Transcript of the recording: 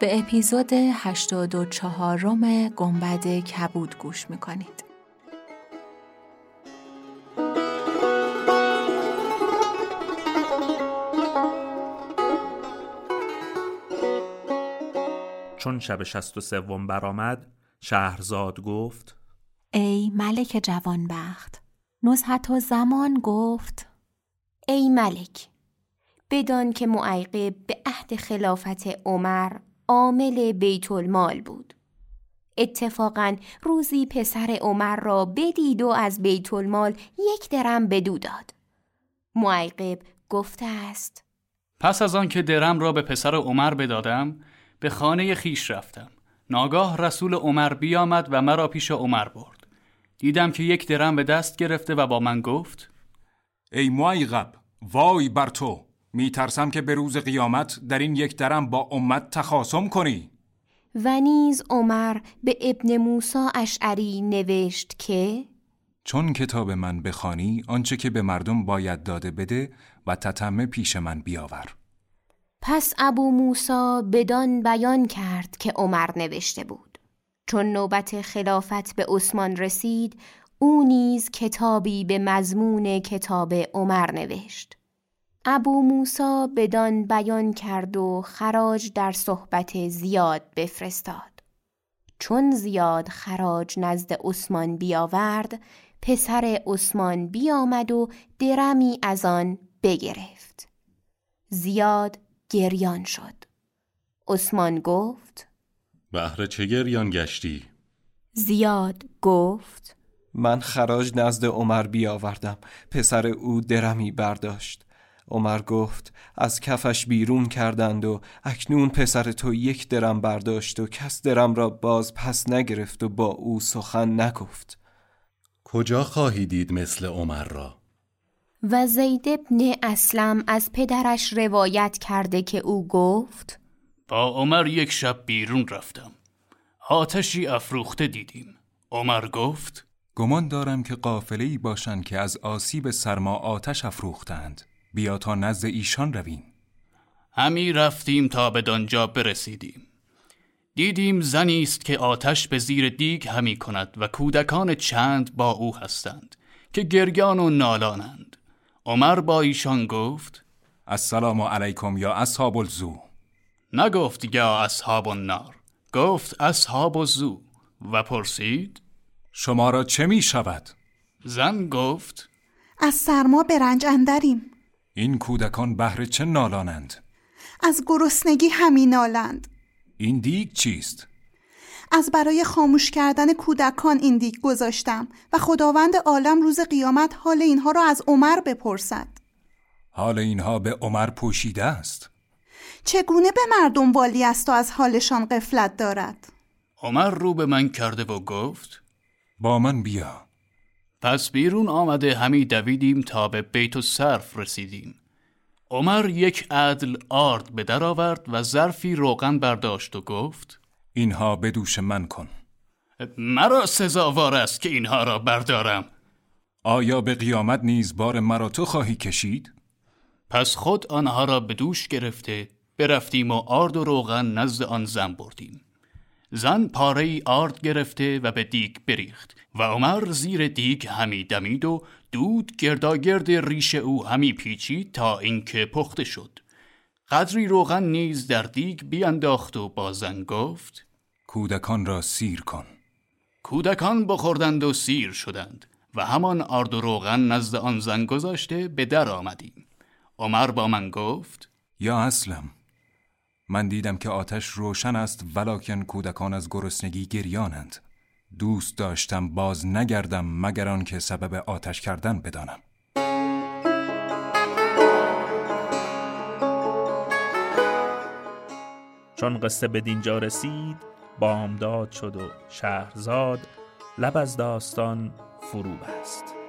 به اپیزود 84 رم گنبد کبود گوش می‌کنید. چون شب شست و سوم برآمد شهرزاد گفت ای ملک جوانبخت نزهت و زمان گفت ای ملک بدان که معیقب به عهد خلافت عمر عامل بیت المال بود. اتفاقا روزی پسر عمر را بدید و از بیت المال یک درم بدو داد. معیقب گفته است. پس از آن که درم را به پسر عمر بدادم به خانه خیش رفتم. ناگاه رسول عمر بیامد و مرا پیش عمر برد. دیدم که یک درم به دست گرفته و با من گفت ای معیقب وای بر تو! میترسم که به روز قیامت در این یک درم با امت تخاصم کنی. و نیز عمر به ابن موسا اشعری نوشت که چون کتاب من بخوانی آنچه که به مردم باید داده بده و تتمه پیش من بیاور. پس ابو موسا بدان بیان کرد که عمر نوشته بود. چون نوبت خلافت به عثمان رسید او نیز کتابی به مضمون کتاب عمر نوشت. ابو موسا بدان بیان کرد و خراج در صحبت زیاد بفرستاد. چون زیاد خراج نزد عثمان بیاورد پسر عثمان بیامد و درمی از آن بگرفت. زیاد گریان شد. عثمان گفت بهر چه گریان گشتی؟ زیاد گفت من خراج نزد عمر بیاوردم. پسر او درمی برداشت. عمر گفت از کفش بیرون کردند و اکنون پسر تو یک درم برداشت و کس درم را باز پس نگرفت و با او سخن نگفت. کجا خواهی دید مثل عمر را؟ و زید ابن اسلم از پدرش روایت کرده که او گفت با عمر یک شب بیرون رفتم. آتشی افروخته دیدیم. عمر گفت گمان دارم که قافله ای باشند که از آسیب سرما آتش افروختند. بیا تا نزد ایشان رویم. همی رفتیم تا به دانجا برسیدیم. دیدیم زنی است که آتش به زیر دیگ همی کند و کودکان چند با او هستند که گریان و نالانند. عمر با ایشان گفت السلام علیکم یا اصحاب الزو. نگفت یا اصحاب النار. گفت اصحاب الزو. و پرسید شما را چه می شود؟ زن گفت از سرما به رنج اندریم. این کودکان بهر چه نالانند؟ از گرسنگی همین نالند. این دیگ چیست؟ از برای خاموش کردن کودکان این دیگ گذاشتم و خداوند عالم روز قیامت حال اینها را از عمر بپرسد. حال اینها به عمر پوشیده است. چگونه به مردم والی است و از حالشان قفلت دارد؟ عمر رو به من کرده و گفت با من بیا. پس بیرون آمده همی دویدیم تا به بیت و صرف رسیدیم. عمر یک عدل آرد به در آورد و ظرفی روغن برداشت و گفت اینها به دوش من کن. مرا سزاوار است که اینها را بردارم. آیا به قیامت نیز بار مرا تو خواهی کشید؟ پس خود آنها را به دوش گرفته برفتیم و آرد و روغن نزد آن زن بردیم. زن پاره ای آرد گرفته و به دیگ بریخت و عمر زیر دیگ همی دمید و دود گرداگرد ریش او همی پیچید تا اینکه پخته شد. قدری روغن نیز در دیگ بیانداخت و با زن گفت کودکان را سیر کن. کودکان بخوردند و سیر شدند و همان آرد و روغن نزد آن زن گذاشته به در آمدیم. عمر با من گفت یا اسلم من دیدم که آتش روشن است ولکن کودکان از گرسنگی گریانند. دوست داشتم باز نگردم مگر آنکه سبب آتش کردن بدانم. چون قصه به دینجا رسید بامداد شد و شهرزاد لب از داستان فرو بست